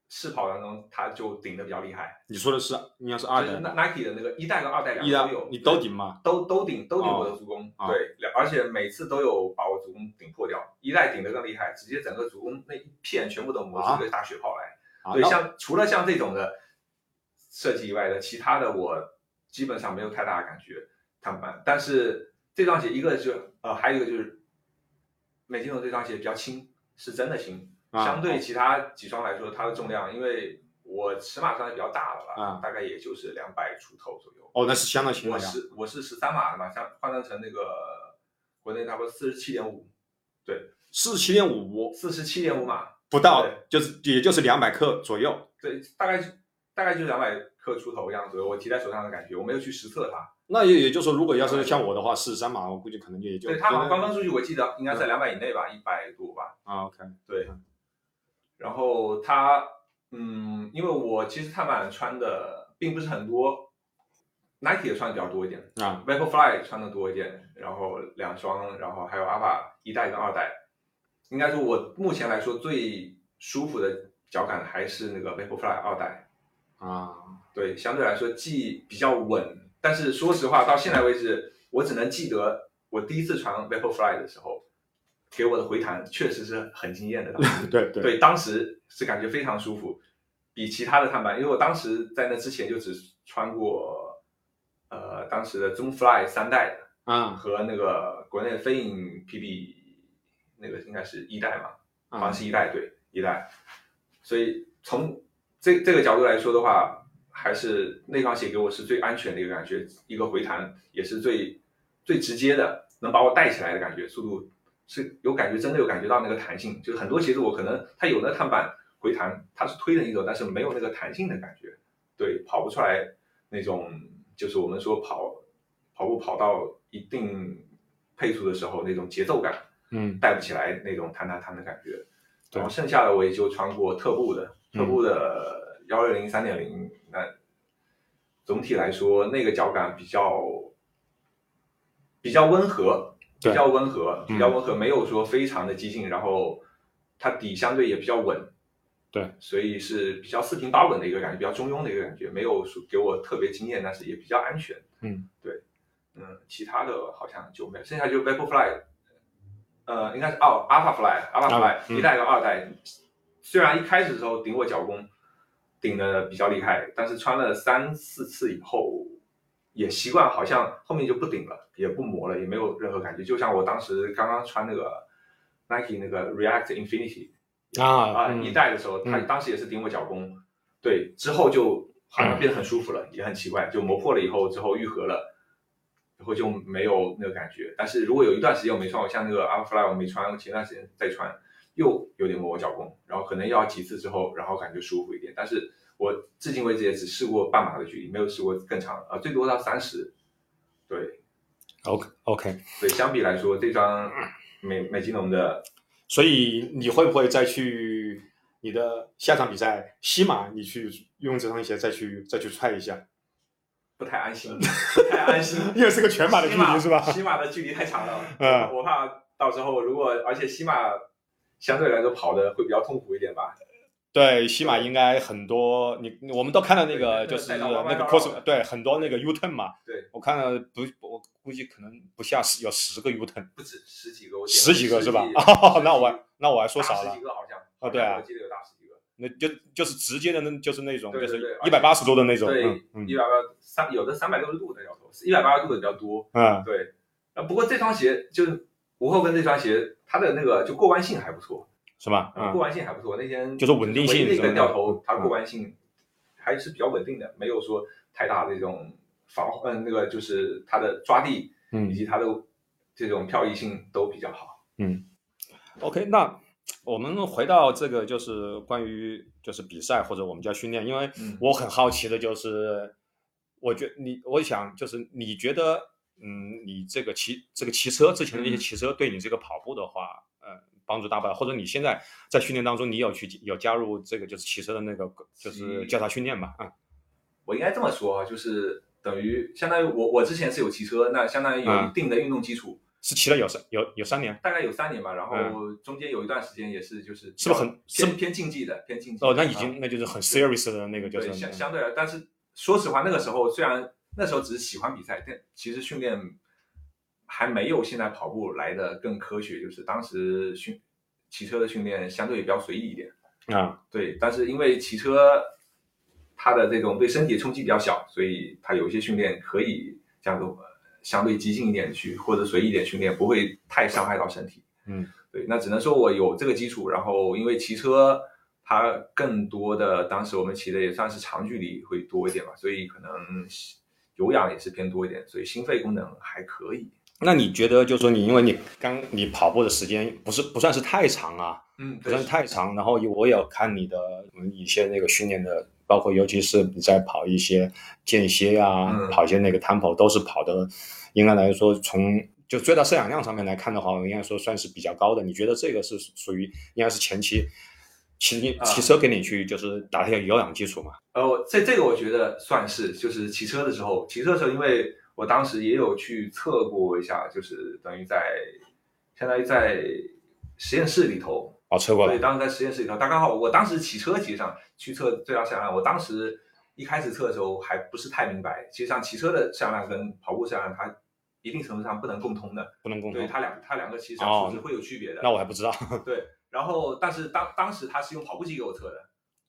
试跑当中，它就顶的比较厉害，你说的是。应该是二就是代，Nike 的那个一代跟二代两个都有，你都顶吗？都都顶都顶我的足弓，哦。对，两而且每次都有把我足弓顶破掉，一代顶的更厉害，直接整个足弓那一片全部都磨出一个大血泡来。对，像除了像这种的设计以外的，其他的我基本上没有太大的感觉。他们，但是这双鞋一个就呃，还有一个就是美津浓这双鞋比较轻，是真的轻，啊相对其他几双来说，它的重量，因为我尺码算是比较大的了，啊大概也就是两百出头左右。哦，那是相当轻我。是我是十三码的嘛，像换算成那个国内差不多四十七点五，对四十七点五四十七点五码，不到对，就是也就是两百克左右。对，大概大概就是两百克出头样子，我提在手上的感觉，我没有去实测它。那也也就是说，如果要是像我的话，四十三码，我估计可能也就对，它好像官方数据我记得应该在两百以内吧，一百多吧。啊，OK，对，然后它，嗯，因为我其实碳板穿的并不是很多，Nike 也穿的比较多一点啊，Vaporfly 穿的多一点，然后两双，然后还有 Alpha 一代跟二代。应该说，我目前来说最舒服的脚感还是那个 Vaporfly 二代。啊，对，相对来说既比较稳，但是说实话，到现在为止，我只能记得我第一次穿 Vaporfly 的时候，给我的回弹确实是很惊艳的。对对对，当时是感觉非常舒服，比其他的碳板，因为我当时在那之前就只穿过，呃，当时的 Zoom Fly 三代的啊和那个国内的飞影 PB 那个应该是一代嘛，好像啊是一代，对一代。所以从这这个角度来说的话，还是那双鞋给我是最安全的一个感觉，一个回弹也是最最直接的，能把我带起来的感觉，速度是有感觉，真的有感觉到那个弹性。就是很多鞋子我可能它有那碳板回弹，它是推着你走，但是没有那个弹性的感觉，对，跑不出来那种，就是我们说跑跑步跑到一定配速的时候那种节奏感。嗯带不起来那种弹弹弹的感觉。然后剩下的我也就穿过特步的，嗯特步的幺六零、三点零，那总体来说那个脚感比较比较温和，比较温和，嗯比较温和，没有说非常的激进，然后它底相对也比较稳。对，所以是比较四平八稳的一个感觉，比较中庸的一个感觉，没有说给我特别惊艳，但是也比较安全。嗯，对，嗯，其他的好像就没有，剩下就 Vaporfly，呃，应该是哦，Alpha Fly，Alpha Fly、嗯一代跟二代，虽然一开始的时候顶我脚弓顶的比较厉害，但是穿了三四次以后，也习惯，好像后面就不顶了，也不磨了，也没有任何感觉。就像我当时刚刚穿那个 Nike 那个 React Infinity 啊啊、嗯一代的时候，它嗯当时也是顶我脚弓，对，之后就好像变得很舒服了，也很奇怪，就磨破了以后之后愈合了。然后就没有那个感觉，但是如果有一段时间我没穿，我像那个 Alpha Fly 我没穿，我前段时间再穿，又有点磨我脚弓，然后可能要几次之后，然后感觉舒服一点。但是我至今为止也只试过半马的距离，没有试过更长的，啊，最多到三十。对，，OK OK，所以相比来说，这张美美津浓的，所以你会不会再去你的下场比赛西马，你去用这双鞋再去再去踹一下？不太安心，不太安心。因为是个全马的距离是吧？西马的距离太长了，嗯我怕到时候如果而且西马相对来说跑的会比较痛苦一点吧。对，西马应该很多，你我们都看到那个就是那个弯弯绕绕 cross，的对，很多那个 U turn 嘛，对，我看了不，我估计可能不下十，有十个 U turn，不止十几个，我点十几个是吧？哦，那我那我还说少了大十几，个好像。哦对啊我记得有大十几个。那就就是直接的那，就是那种就是一百八十度的那种，对一百八三有的三百六十度的脚头，一百八十度的比较多。嗯对，啊，不过这双鞋就是无后跟这双鞋，它的那个就过弯性还不错，是吧？嗯过嗯，弯性还不错。那天就是稳定性唯一的一什么的根掉头，它嗯过弯性还是比较稳定的，没有说太大的这种防，嗯，那个就是它的抓地嗯以嗯及它的这种漂移性都比较好。嗯，OK，那我们回到这个就是关于就是比赛或者我们叫训练，因为嗯我很好奇的就是，我觉你我想就是你觉得，嗯，你这个骑这个骑车之前的那些嗯骑车对你这个跑步的话，呃，帮助大不大？或者你现在在训练当中，你有去有加入这个就是骑车的那个就是骑交叉训练吧？啊，我应该这么说啊，就是等于相当于我我之前是有骑车，那相当于有嗯一定的运动基础。是骑了有三有有三年大概有三年吧，然后中间有一段时间也是就是嗯是不是很是偏偏竞技的偏竞技哦，那已啊经那就是很 serious 的那个就是相相对来，但是说实话，那个时候虽然那时候只是喜欢比赛，但其实训练还没有现在跑步来的更科学。就是当时训骑车的训练相对也比较随意一点，啊，对。但是因为骑车它的这种对身体冲击比较小，所以它有一些训练可以这样子呃相对激进一点去或者随意一点训练，不会太伤害到身体。嗯，对，那只能说我有这个基础，然后因为骑车它更多的当时我们骑的也算是长距离会多一点吧，所以可能有氧也是偏多一点，所以心肺功能还可以。那你觉得就是说你因为你刚你跑步的时间不是不算是太长啊，嗯，不算太长，然后我有看你的嗯一些那个训练的，包括尤其是你在跑一些间歇啊，嗯跑一些那个 tempo 都是跑的，应该来说从就最大摄氧量上面来看的话，应该说算是比较高的。你觉得这个是属于应该是前期骑啊骑车给你去就是打一下有氧基础嘛。呃，我这这个我觉得算是，就是骑车的时候，骑车的时候，因为我当时也有去测过一下，就是等于在相当于在实验室里头，哦，测过了对，当时在实验室里头，大刚好我当时骑车，其实上去测最大摄氧量，我当时一开始测的时候还不是太明白，其实上骑车的摄氧量跟跑步摄氧量它一定程度上不能共通的，不能共通。对它两它两个其实上哦数值会有区别的。那我还不知道。对，然后但是当当时他是用跑步机给我测的，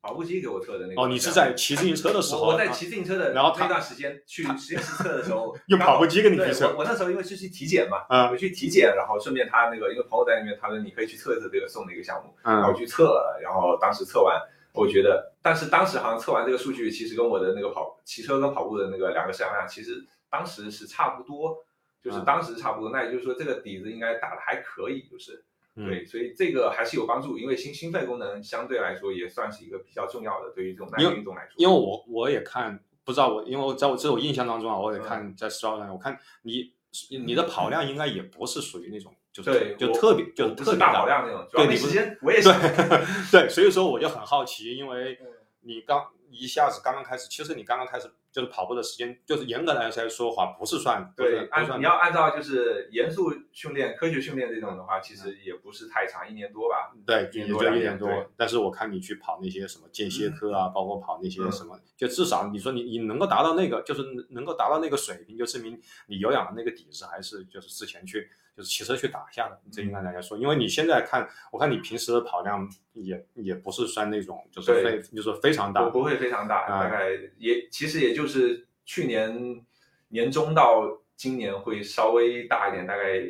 跑步机给我测的那个。哦，你是在骑自行车的时候，我我在啊骑自行车的然后他那段时间去实验室测的时候，用跑步机给你去测我我那时候因为是去体检嘛，嗯我去体检，然后顺便他那个因为朋友在那边，他说你可以去测一测这个送的一个项目，然后去测了，然后当时测完，我觉得，但是当时好像测完这个数据，其实跟我的那个跑骑车跟跑步的那个两个摄氧量，其实当时是差不多，就是嗯当时差不多，那也就是说这个底子应该打的还可以，就是。嗯对，所以这个还是有帮助，因为心心肺功能相对来说也算是一个比较重要的，对于这种耐运动来说。因为我我也看，不知道我，因为我在我在我印象当中啊，我也嗯看在 Strava 上，我看你你的跑量应该也不是属于那种就是对，就特别就不是特别大跑量那种，对你时间，我也是。对，所以说我就很好奇，因为嗯你刚一下子刚刚开始，其实你刚刚开始就是跑步的时间，就是严格来说话不是算对，按你要按照就是严肃训练、科学训练这种的话，其实也不是太长，一年多吧。对，也就一年多两一点多。但是我看你去跑那些什么间歇课啊，包括跑那些嗯什么，就至少你说你你能够达到那个，就是能够达到那个水平，就证明你有氧的那个底子还是就是之前去就是骑车去打一下的。这应该大家说，因为你现在看，我看你平时的跑量也也不是算那种就是对非就是非常大不。不会非常大，啊大概也其实也就是去年年中到今年会稍微大一点，大概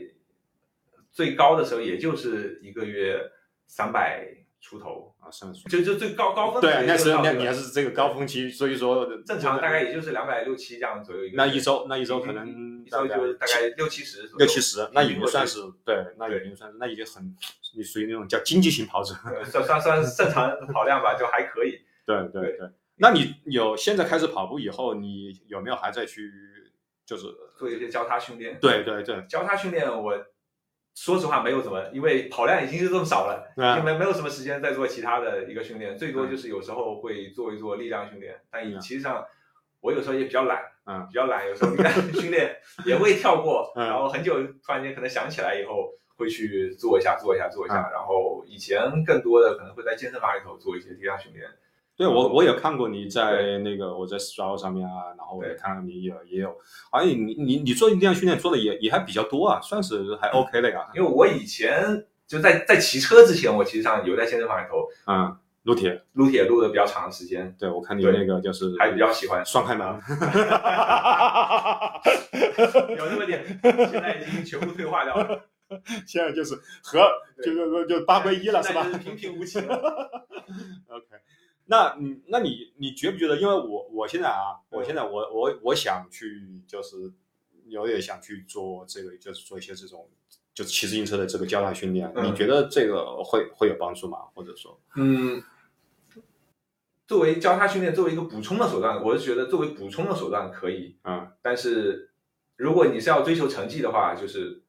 最高的时候也就是一个月三百出头，啊，甚至就就最高高峰对啊，那时候那你还是这个高峰期，所以说正常大概也就是两百六七这样左右一个。那一周那一周可能一周就大概六七十左右，六七十，那已经算是。对，那已经算是那已经很你属于那种叫经济型跑者。呃算算算是正常跑量吧，就还可以。对对对对。那你有现在开始跑步以后，你有没有还在去就是做一些交叉训练。对对对交叉训练我说实话没有什么，因为跑量已经是这么少了，就没没有什么时间再做其他的一个训练，最多就是有时候会做一做力量训练，但其实上我有时候也比较懒，嗯比较懒，有时候力量 训练也会跳过，嗯然后很久突然间可能想起来以后会去做一下做一下做一下，嗯然后以前更多的可能会在健身房里头做一些力量训练，对我我也看过你在那个我在 Strava 上面啊，然后我也看到你也也有，好像你你你做力量训练做的也也还比较多啊，算是还 OK 的呀。因为我以前就在在骑车之前，我其实上有在健身房里头嗯，撸铁，撸铁撸的比较长的时间，对我看你那个就是还比较喜欢。双开门。有那么点，现在已经全部退化掉了，现在就是和就就就八归一了是吧平平无奇了。OK，那你那你你觉不觉得？因为我我现在啊，我嗯现在我我我想去就是有点想去做这个，就是做一些这种就是骑自行车的这个交叉训练。嗯你觉得这个会会有帮助吗？或者说，嗯，作为交叉训练，作为一个补充的手段，我是觉得作为补充的手段可以，嗯但是如果你是要追求成绩的话，就是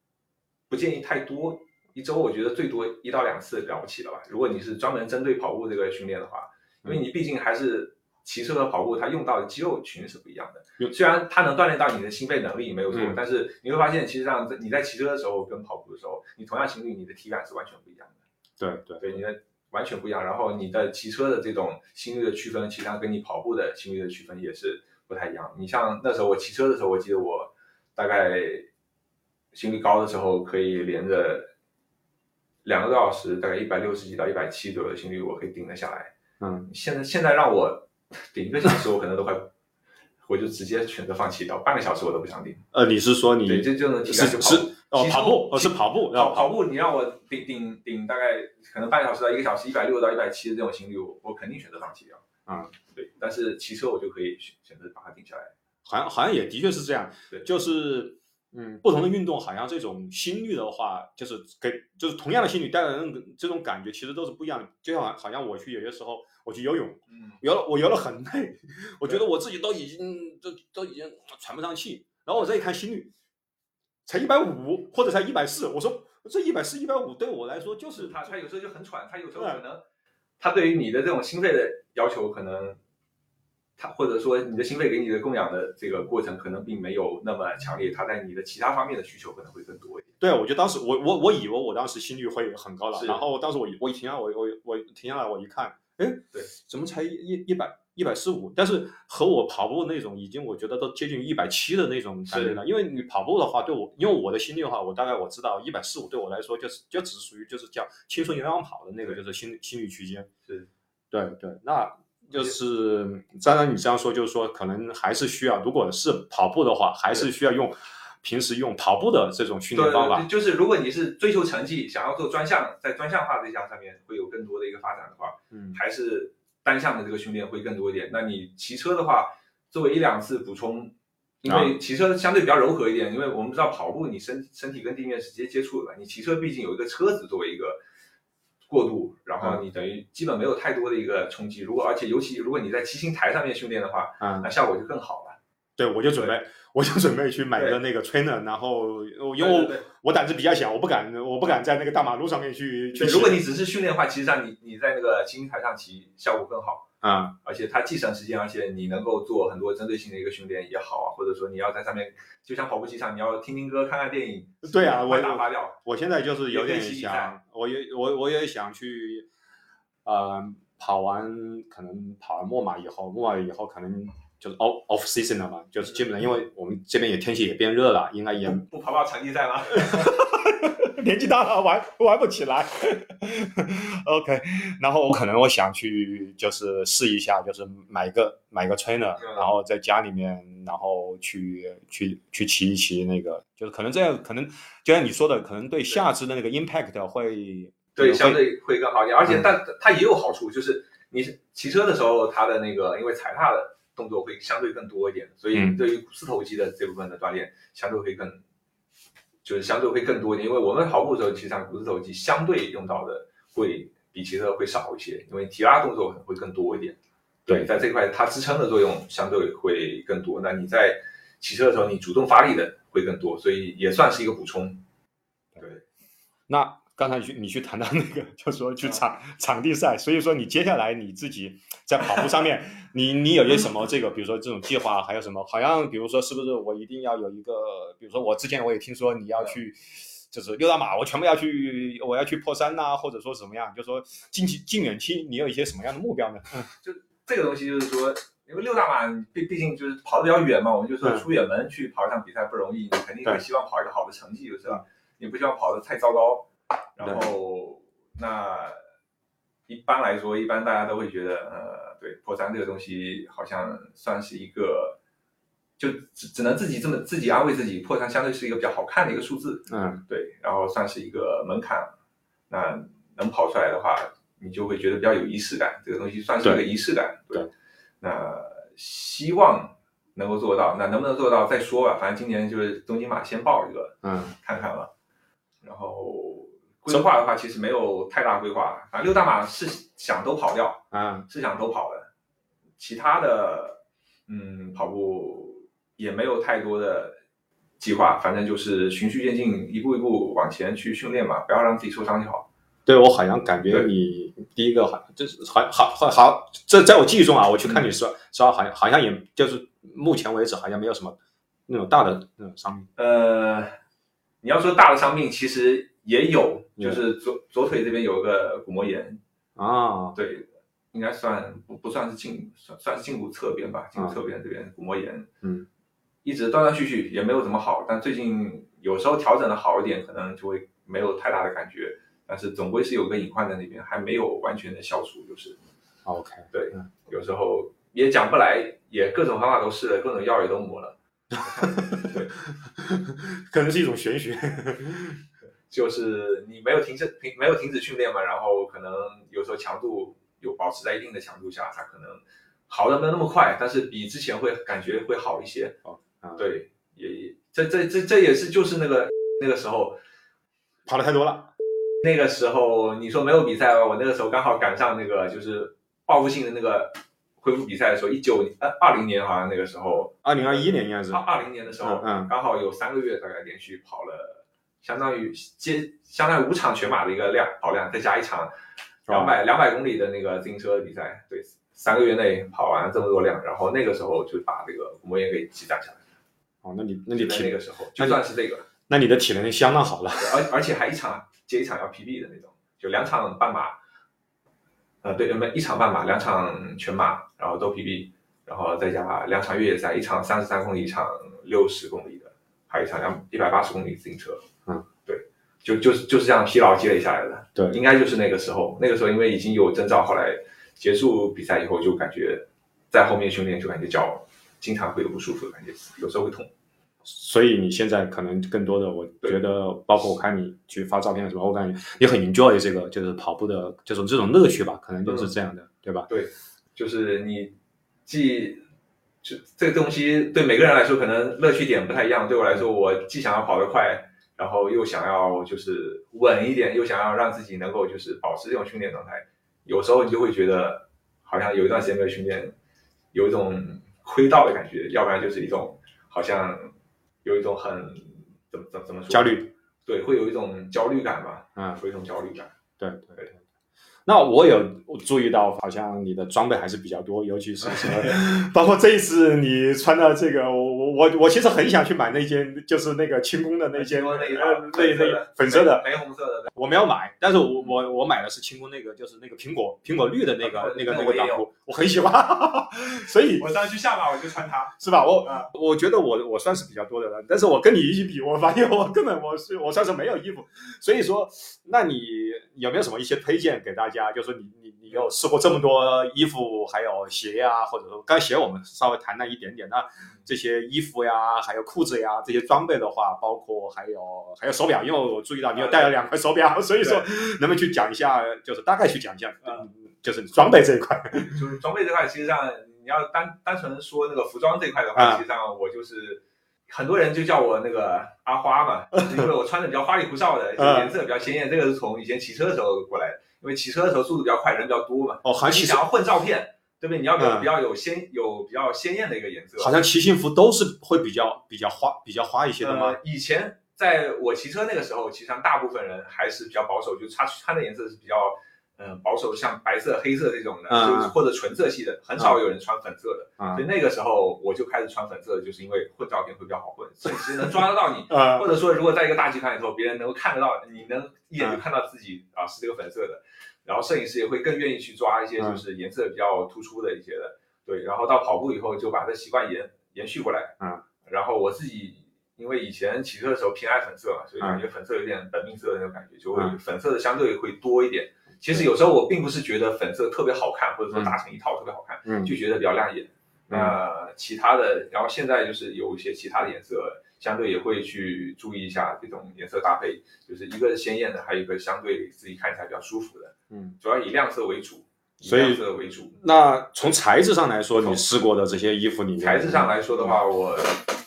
不建议太多。一周我觉得最多一到两次了不起了吧。如果你是专门针对跑步这个训练的话，因为你毕竟还是骑车和跑步，它用到的肌肉群是不一样的。嗯虽然它能锻炼到你的心肺能力没有错，嗯但是你会发现，其实上你在骑车的时候跟跑步的时候，你同样心率，你的体感是完全不一样的。对对对，你的完全不一样。然后你的骑车的这种心率的区分，其实上跟你跑步的心率的区分也是不太一样。你像那时候我骑车的时候，我记得我大概心率高的时候，可以连着两个多小时，大概一百六十几到一百七左右的心率，我可以顶得下来。嗯，现在现在让我 顶一个小时，我可能都快，我就直接选择放弃掉，半个小时我都不想顶。呃，你是说你对，这就能体是感就是跑步哦跑步哦是跑步，然后跑跑步，你让我顶顶顶大概可能半个小时到一个小时，一百六到一百七的这种心率，我我肯定选择放弃掉。嗯，对，但是骑车我就可以选选择把它顶下来。好像好像也的确是这样，对就是嗯，不同的运动好像这种心率的话，就是给就是同样的心率带来的那个这种感觉，其实都是不一样的。就像好像我去有些时候我去游泳，嗯，游了我游了很累，我觉得我自己都已经都都已经喘不上气，然后我再一看心率，才一百五或者才一百四，我说这一百四一百五对我来说就是他他有时候就很喘，他有时候可能他对于你的这种心肺的要求，可能它或者说你的心肺给你的供氧的这个过程，可能并没有那么强烈，它在你的其他方面的需求可能会更多一点。对，我觉得当时我我我以为我当时心率会很高了，然后当时我我一停下来，我我我停下来，我一看，哎，对，怎么才一一百一百四五？但是和我跑步那种已经我觉得都接近一百七的那种感觉了。因为你跑步的话，对我，因为我的心率的话，我大概我知道一百四五对我来说就是就只是属于就是叫轻松有氧跑的那个，就是心心率区间。是，对对，那就是当然你这样说，就是说可能还是需要，如果是跑步的话，还是需要用平时用跑步的这种训练方法对，。就是如果你是追求成绩，想要做专项，在专项化这项上面会有更多的一个发展的话，嗯，还是单项的这个训练会更多一点。那你骑车的话，作为一两次补充，因为骑车相对比较柔和一点，因为我们知道跑步你身身体跟地面是直接接触的，你骑车毕竟有一个车子作为一个过渡，然后你等于基本没有太多的一个冲击。如果而且尤其如果你在骑行台上面训练的话，啊、那效果就更好了。对，我就准备，我就准备去买个那个 trainer，然后因为我胆子比较小，我不敢，我不敢在那个大马路上面去去，骑。如果你只是训练的话，其实上你你在那个骑行台上骑效果更好。啊、而且它既省时间，而且你能够做很多针对性的一个训练也好啊，或者说你要在上面，就像跑步机上，你要听听歌、看看电影，对啊我快打发掉。我现在就是有点想，我也我我也想去，呃，跑完可能跑完墨马以后，墨马以后可能就是 off off season 了嘛，就是基本上因为我们这边也天气也变热了，应该也不跑跑场地赛了？年纪大了玩玩不起来。OK，然后我可能我想去就是试一下，就是买个买个 trainer，、嗯然后在家里面，然后去去去骑一骑那个，就是可能这样，可能就像你说的，可能对下肢的那个 impact 会对，会相对会更好一点。而且嗯但它也有好处，就是你是骑车的时候，它的那个因为踩踏的动作会相对更多一点，所以嗯对于四头肌的这部分的锻炼相对会更，就是相对会更多一点。因为我们跑步的时候，其实上股四头肌相对用到的会比骑车会少一些，因为提拉动作可能会更多一点。对在这块它支撑的作用相对会更多。那你在骑车的时候，你主动发力的会更多，所以也算是一个补充。对。那刚才你去你去谈到那个，就说嗯去场、场地赛，所以说你接下来你自己在跑步上面，你你有些什么这个，比如说这种计划，还有什么？好像比如说是不是我一定要有一个，比如说我之前我也听说你要去。就是六大马，我全部要去，我要去破三呐、或者说怎么样？就说近期、近远期，你有一些什么样的目标呢？就这个东西就是说，因为六大马毕毕竟就是跑的比较远嘛，我们就说嗯出远门去跑一场比赛不容易，你肯定会希望跑一个好的成绩，就是吧？你不希望跑得太糟糕。然后那一般来说，一般大家都会觉得，呃，对破三这个东西好像算是一个，就只只能自己这么自己安慰自己，破三相对是一个比较好看的一个数字，嗯，对，然后算是一个门槛。那能跑出来的话，你就会觉得比较有仪式感。这个东西算是一个仪式感。对那希望能够做到，那能不能做到再说吧。反正今年就是东京马先报一个嗯，看看吧。然后规划的话，其实没有太大规划。反正六大马是想都跑掉，啊，是想都跑的。其他的，嗯，跑步也没有太多的计划，反正就是循序渐进，一步一步往前去训练嘛，不要让自己受伤就好。对我好像感觉你第一个好，就是好好好好，这在我记忆中啊，我去看你嗯说说好像好像也就是目前为止好像没有什么那种大的那种伤病。呃，你要说大的伤病，其实也有，嗯。就是左左腿这边有个骨膜炎，啊，对，应该算不不算是胫算算是胫骨侧边吧，胫骨侧边这边骨膜炎，嗯，一直断断续续也没有怎么好，但最近有时候调整的好一点，可能就会没有太大的感觉，但是总归是有个隐患在那边，还没有完全的消除，就是。OK，对嗯，有时候也讲不来，也各种方法都试了，各种药也都抹了，可能是一种玄学。就是你没有停止停没有停止训练嘛，然后可能有时候强度有保持在一定的强度下，它可能好的没有那么快，但是比之前会感觉会好一些。哦啊对，也也这这这这也是就是那个那个时候跑的太多了。那个时候你说没有比赛吧，我那个时候刚好赶上那个就是报复性的那个恢复比赛的时候，一九呃二零年好像那个时候二零二一年应该是二二零年的时候，嗯嗯刚好有三个月大概连续跑了，相当于接相当于五场全马的一个量跑量，再加一场两百两百公里的那个自行车比赛，对，三个月内跑完这么多量，然后那个时候就把这个膜炎给积攒下来。哦，那你那你体那个时候就算是这个，那你的体能相当好了。而而且还一场接一场要 PB 的那种，就两场半马，呃，对，没一场半马，两场全马，然后都 PB，然后再加两场越野赛，一场三十三公里，一场六十公里的，还有一场两一百八十公里自行车。就就是就是这样疲劳积累下来的。对，应该就是那个时候，那个时候因为已经有征兆，后来结束比赛以后就感觉在后面训练就感觉脚经常会有不舒服的感觉，有时候会痛。所以你现在可能更多的，我觉得，包括我看你去发照片什么，我感觉你很 enjoy 这个，就是跑步的这种这种乐趣吧，可能就是这样的，对吧？对，就是你既就这个东西对每个人来说可能乐趣点不太一样。对我来说，我既想要跑得快，然后又想要就是稳一点，又想要让自己能够就是保持这种训练状态。有时候你就会觉得好像有一段时间没有训练，有一种亏到的感觉，要不然就是一种好像。有一种很怎么怎么怎么说焦虑，对，会有一种焦虑感吧，嗯，会有一种焦虑感，对对对。那我有注意到，好像你的装备还是比较多，尤其是什么，包括这一次你穿的这个，我我我我其实很想去买那件，就是那个轻功的那件，那那那粉色的，玫红色的，我没有买，但是我我我买的是轻功那个，就是那个苹果苹果绿的那个那个那个短裤，我很喜欢，所以我上次去下马我就穿它，是吧？我我觉得我我算是比较多的人，但是我跟你一起比，我发现我根本我是我算是没有衣服，所以说，那你有没有什么一些推荐给大家？就是你你你有试过这么多衣服，还有鞋呀，或者说刚鞋我们稍微谈了一点点。那这些衣服呀，还有裤子呀，这些装备的话，包括还有还有手表，因为我注意到你有带了两块手表，所以说 能不能去讲一下，就是大概去讲一下，嗯，就是装备这一块。就是装备这块，其实上你要单单纯说那个服装这块的话，实际上我就是很多人就叫我那个阿花嘛，因为我穿的比较花里胡哨的，颜色比较鲜艳，这个是从以前骑车的时候过来的。因为骑车的时候速度比较快，人比较多嘛。哦，你想要混照片，对不对？你要比较有鲜有比较鲜艳的一个颜色。好像骑行服都是会比较比较花比较花一些的吗？以前在我骑车那个时候，其实上大部分人还是比较保守，就他穿的颜色是比较。嗯，保守像白色、黑色这种的，就是或者纯色系的，很少有人穿粉色的。所以那个时候我就开始穿粉色，就是因为混照片会比较好混，摄影师能抓得到你，或者说如果在一个大集团里头，别人能够看得到，你能一眼就看到自己啊是这个粉色的，然后摄影师也会更愿意去抓一些就是颜色比较突出的一些的。对，然后到跑步以后就把这习惯延延续过来。嗯，然后我自己因为以前骑车的时候偏爱粉色嘛，所以感觉粉色有点本命色的那种感觉，就会粉色的相对会多一点。其实有时候我并不是觉得粉色特别好看，或者说打成一套特别好看，就觉得比较亮眼。那其他的，然后现在就是有一些其他的颜色，相对也会去注意一下这种颜色搭配，就是一个是鲜艳的，还有一个相对自己看起来比较舒服的。嗯，主要以亮色为主，以亮色为主。那从材质上来说，你试过的这些衣服里面，材质上来说的话，我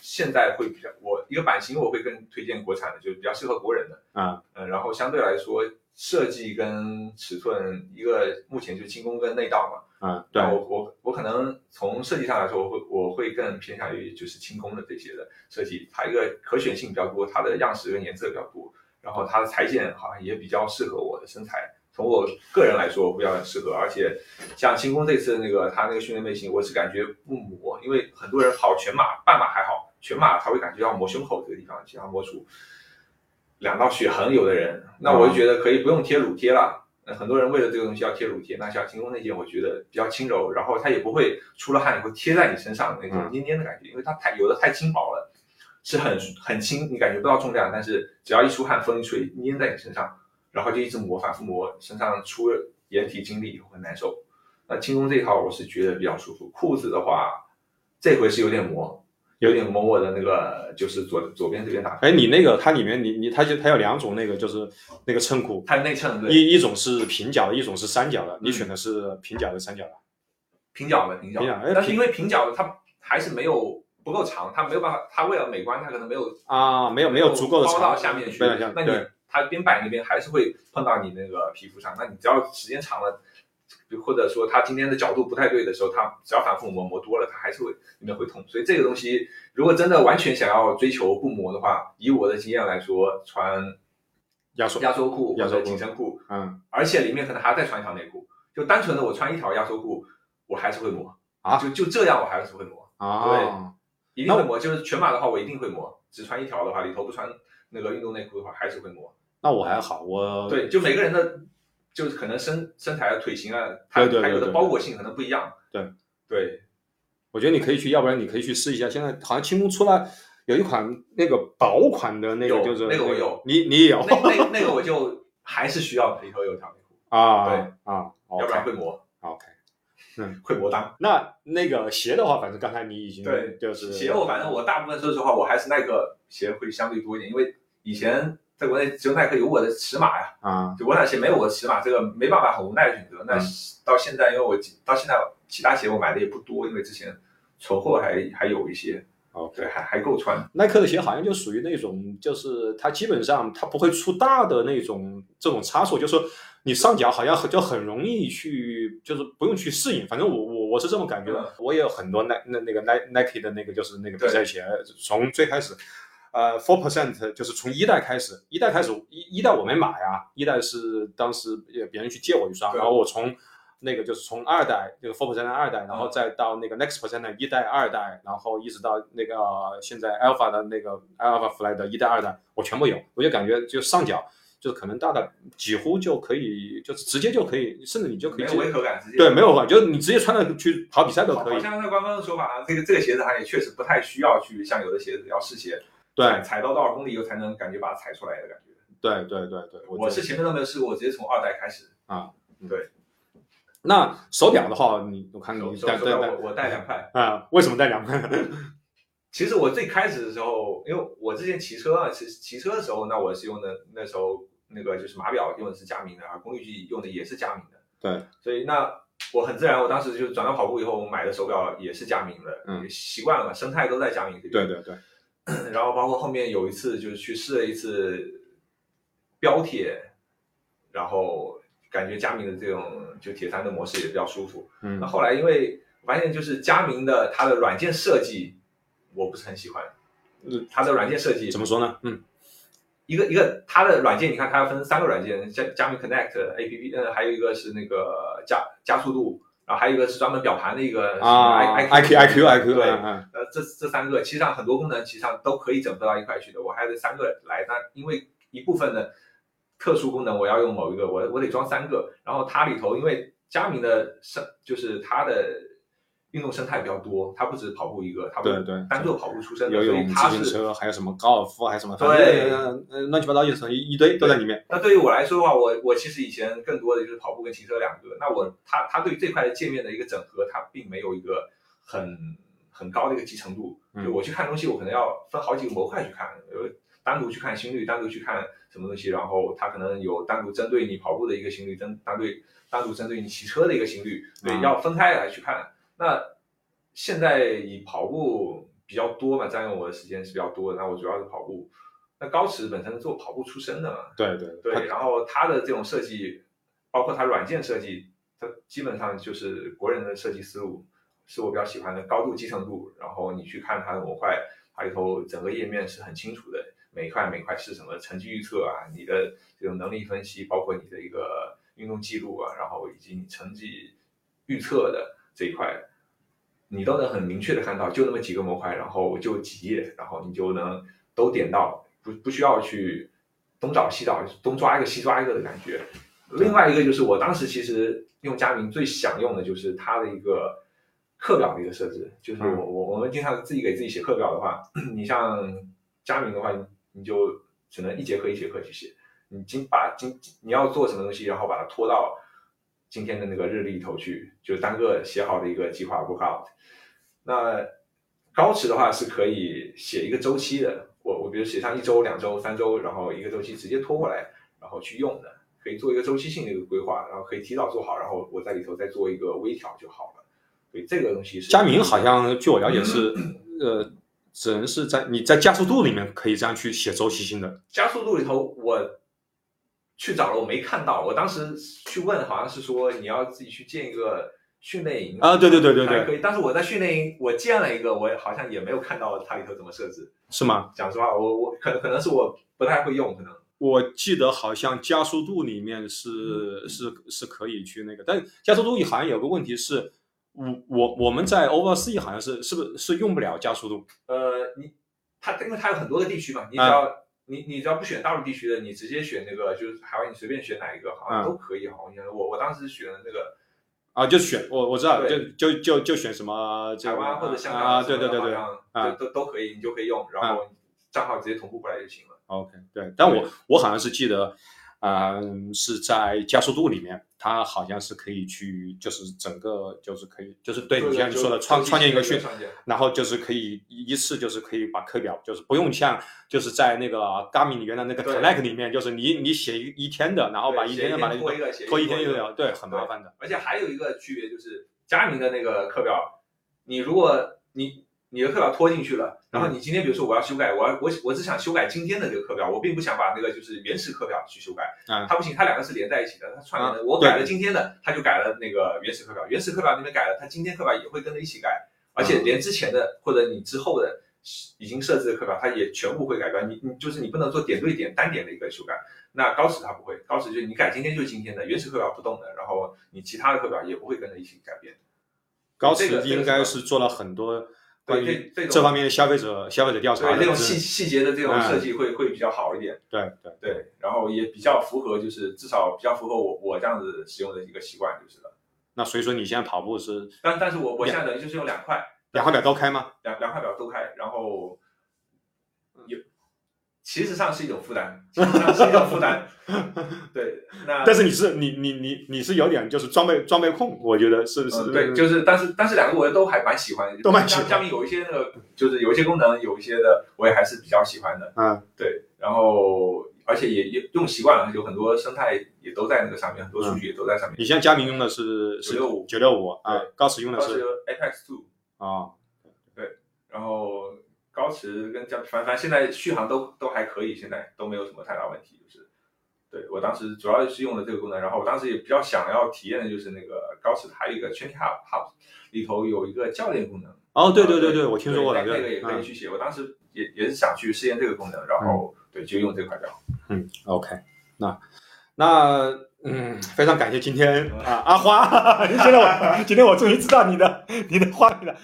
现在会比较，我一个版型我会更推荐国产的，就是比较适合国人的。啊，嗯，然后相对来说。设计跟尺寸，一个目前就轻功跟内道嘛。嗯，对我我我可能从设计上来说，我会我会更偏向于就是轻工的这些的设计，它一个可选性比较多，它的样式跟颜色比较多，然后它的裁剪好像也比较适合我的身材。从我个人来说比较适合，而且像轻功这次那个他那个训练背心，我是感觉不磨，因为很多人跑全马、半马还好，全马他会感觉要磨胸口这个地方，经常磨出。两道血痕，有的人，那我就觉得可以不用贴乳贴了。那很多人为了这个东西要贴乳贴，那像轻功那件，我觉得比较轻柔，然后它也不会出了汗以后贴在你身上那种黏黏的感觉，因为它太有的太轻薄了，是很很轻，你感觉不到重量，但是只要一出汗，风一吹，粘在你身上，然后就一直磨，反复磨，身上出掩体经历以后很难受。那轻功这一套我是觉得比较舒服。裤子的话，这回是有点磨。有点磨我的那个，就是左左边这边打。哎，你那个它里面，你你它就它有两种那个，就是那个衬裤，它内衬，一一种是平角的，一种是三角的。你选的是平角的，三角的？平角的，平角。的。但是因为平角的它还是没有不够长，它没有办法，它为了美观，它可能没有啊，没有没有足够的长到下面去。那你它边摆那边还是会碰到你那个皮肤上，那你只要时间长了。或者说它今天的角度不太对的时候，它只要反复磨磨多了，它还是会里面会痛。所以这个东西，如果真的完全想要追求不磨的话，以我的经验来说，穿压缩，压缩裤或者压缩紧身裤，嗯而且里面可能还要再穿一条内裤。就单纯的我穿一条压缩裤，我还是会磨啊就就这样我还是会磨，啊，对一定会磨。就是全码的话我一定会磨，只穿一条的话，里头不穿那个运动内裤的话还是会磨。那我还好，我对，就每个人的就是可能身身材啊、腿型啊，它对对对它有的包裹性可能不一样。对对，我觉得你可以去，要不然你可以去试一下。现在好像清空出来有一款那个薄款的那个，有就是那个我有你你也有那那那个我就还是需要里头有条内裤，啊？对啊要不然会磨，OK 嗯。会磨裆。那那个鞋的话，反正刚才你已经对就是鞋我反正我大部分说实话，我还是耐克鞋会相对多一点，因为以前在国内只有耐克有我的尺码呀，啊就我那鞋没有我的尺码，这个没办法很无奈的选择。那嗯到现在，因为我到现在其他鞋我买的也不多，因为之前存货还还有一些，OK。对，还还够穿。耐克的鞋好像就属于那种，就是它基本上它不会出大的那种这种差错，就是说你上脚好像很就很容易去，就是不用去适应。反正我我我是这么感觉的。我也有很多耐那那个耐 Nike 的那个就是那个比赛鞋，从最开始。呃，four percent 就是从一代开始，一代开始一一代我没买啊，一代是当时也别人去借我一双，然后我从那个就是从二代这个 four percent 的二代，然后再到那个 next percent 的一代、二代，然后一直到那个呃现在 alpha 的那个 alpha fly 的一代、二代，我全部有。我就感觉就上脚就是可能大的几乎就可以，就是直接就可以，甚至你就可以没有违和感，直接对没有感，就是你直接穿着去跑比赛都可以。好像在官方的说法，这个这个鞋子它也确实不太需要去像有的鞋子要试鞋，对踩踩到多少公里以后才能感觉把它踩出来的感觉。对对对对，我是前面都没有试过，我直接从二代开始啊。对。那手表的话，你我看手你戴戴戴手手表我我带两块。啊？为什么戴两块？其实我最开始的时候，因为我之前骑车啊，骑骑车的时候，那我是用的那时候那个就是码表用的是佳明的，而，功率计用的也是佳明的，对，所以那我很自然，我当时就转到跑步以后，我买的手表也是佳明的，嗯也习惯了嘛，生态都在佳明这边。对对对，然后包括后面有一次就是去试了一次标铁，然后感觉佳明的这种就铁三的模式也比较舒服。嗯那后来因为我发现就是佳明的它的软件设计我不是很喜欢，嗯它的软件设计怎么说呢？嗯一个一个它的软件，你看它要分三个软件，佳佳明 Connect A P P，呃，还有一个是那个加加速度，然后还有一个是专门表盘的一个啊 I，I Q I Q I Q，对，呃，这这三个其实上很多功能其实上都可以整合到一块去的。我还有这三个来，那因为一部分的特殊功能我要用某一个，我我得装三个。然后它里头因为佳明的上就是它的运动生态比较多，它不止跑步一个，它不单做跑步出身的，游泳、所以它是自行车，还有什么高尔夫，还有什么，对呃乱七八糟一层一一堆都在里面。那对于我来说的话，我我其实以前更多的就是跑步跟骑车两个。那我它它对于这块的界面的一个整合，它并没有一个很很高的一个集成度。嗯就我去看东西，我可能要分好几个模块去看，有单独去看心率，单独去看什么东西，然后它可能有单独针对你跑步的一个心率，针单对单独针对你骑车的一个心率，对，嗯要分开来去看。那现在以跑步比较多嘛，占用我的时间是比较多的。那我主要是跑步。那高驰本身是做跑步出身的嘛，对对对，然后它的这种设计，包括它软件设计，它基本上就是国人的设计思路，是我比较喜欢的，高度集成度。然后你去看它的模块，它里头整个页面是很清楚的，每一块每一块是什么，成绩预测啊，你的这种能力分析，包括你的一个运动记录啊，然后以及你成绩预测的这一块，你都能很明确的看到，就那么几个模块，然后就几页，然后你就能都点到。不不需要去东找西找，东抓一个西抓一个的感觉。另外一个就是我当时其实用佳明最想用的就是它的一个课表的一个设置，就是我我我们经常自己给自己写课表的话，你像佳明的话，你就只能一节课一节课去写，你经把经你要做什么东西，然后把它拖到今天的那个日历里头去，就单个写好的一个计划 workout。那高驰的话是可以写一个周期的。我我比如写上一周、两周、三周，然后一个周期直接拖过来，然后去用的，可以做一个周期性的一个规划，然后可以提早做好，然后我在里头再做一个微调就好了。所以这个东西是佳明好像据我了解是，呃，只能是在你在加速度里面可以这样去写周期性的。加速度里头，我去找了，我没看到。我当时去问，好像是说你要自己去建一个训练营啊对对对对对可以。但是我在训练营我建了一个，我好像也没有看到它里头怎么设置。是吗？讲实话，我我可能可能是我不太会用，可能我记得好像加速度里面是是是可以去那个，但加速度好像有个问题是，我我我们在 oversea 好像是是不是是用不了加速度？呃，你它因为它有很多个地区嘛，你只嗯要、你你只要不选大陆地区的，你直接选那个就是海外，你随便选哪一个好像嗯都可以。好像我我当时选的那个啊，就选我我知道，就就就就选什么这个台湾或者香港啊，对对对对都都都可以，你就可以用，然后账号直接同步过来就行了。，OK，对，但我我好像是记得，嗯、是在加速度里面，它好像是可以去，就是整个就是可以，就是对你像你说的创创建一个训，然后就是可以一一次就是可以把课表，就是不用像就是在那个 Garmin 原来那个对 Connect 里面，就是你你写一一天的，然后把一天的把它拖一个，拖一天拖就了，对，很麻烦的。而且还有一个区别就是，佳明的那个课表，你如果你你的课表拖进去了，然后你今天比如说我要修改，我要我我只想修改今天的这个课表，我并不想把那个就是原始课表去修改，嗯它不行，它两个是连在一起的，它串联的。啊我改了今天的，它就改了那个原始课表，原始课表那边改了，它今天课表也会跟着一起改，而且连之前的或者你之后的已经设置的课表，它也全部会改掉。你你就是你不能做点对点单点的一个修改。那高驰它不会，高驰就是你改今天就是今天的，原始课表不动的，然后你其他的课表也不会跟着一起改变。高驰这个这个应该是是做了很多关对于这这方面的消费者消费者调查的，对这种细细节的这种嗯设计会会比较好一点。对对对，然后也比较符合，就是至少比较符合我我这样子使用的一个习惯就是了。那所以说你现在跑步是但但是我我现在等于就是用两块两块表都开吗？两两块表都开，然后有其实上是一种负担，其实上是一种负担。对，那但是你是你你你你是有点就是装备装备控，我觉得是不是？嗯，对，就是但是但是两个我都还蛮喜欢的，都蛮喜欢下面有一些那个就是有一些功能，有一些的我也还是比较喜欢的。嗯，对，然后而且也也用习惯了，有很多生态也都在那个上面，很多数据也都在上面。你现在佳明用的是是965九六五啊对，高驰用的是 Apex Two，啊对然后高驰跟江反反正现在续航都都还可以，现在都没有什么太大问题，就是。对我当时主要是用的这个功能，然后我当时也比较想要体验的就是那个高驰还有一个 Training Hub Hub 里头有一个教练功能，哦对对对对对，我听说过了，对那那个也可以嗯去写。我当时也也是想去试验这个功能，然后对就用这块表。嗯，OK，那那嗯，非常感谢今天啊阿花，现在我今天我终于知道你的 你的话题了，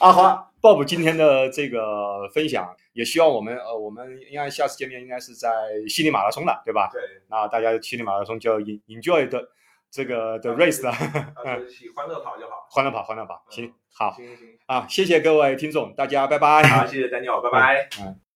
阿花。Bob 今天的这个分享，也希望我们呃，我们应该下次见面应该是在悉尼马拉松了，对吧？对，那大家悉尼马拉松就 en- enjoy 的这个的 race 了，啊，就是欢乐跑就好。欢乐跑，欢乐跑。行，好行行行，啊，谢谢各位听众，大家拜拜。好，谢谢丹尼尔，拜拜。嗯。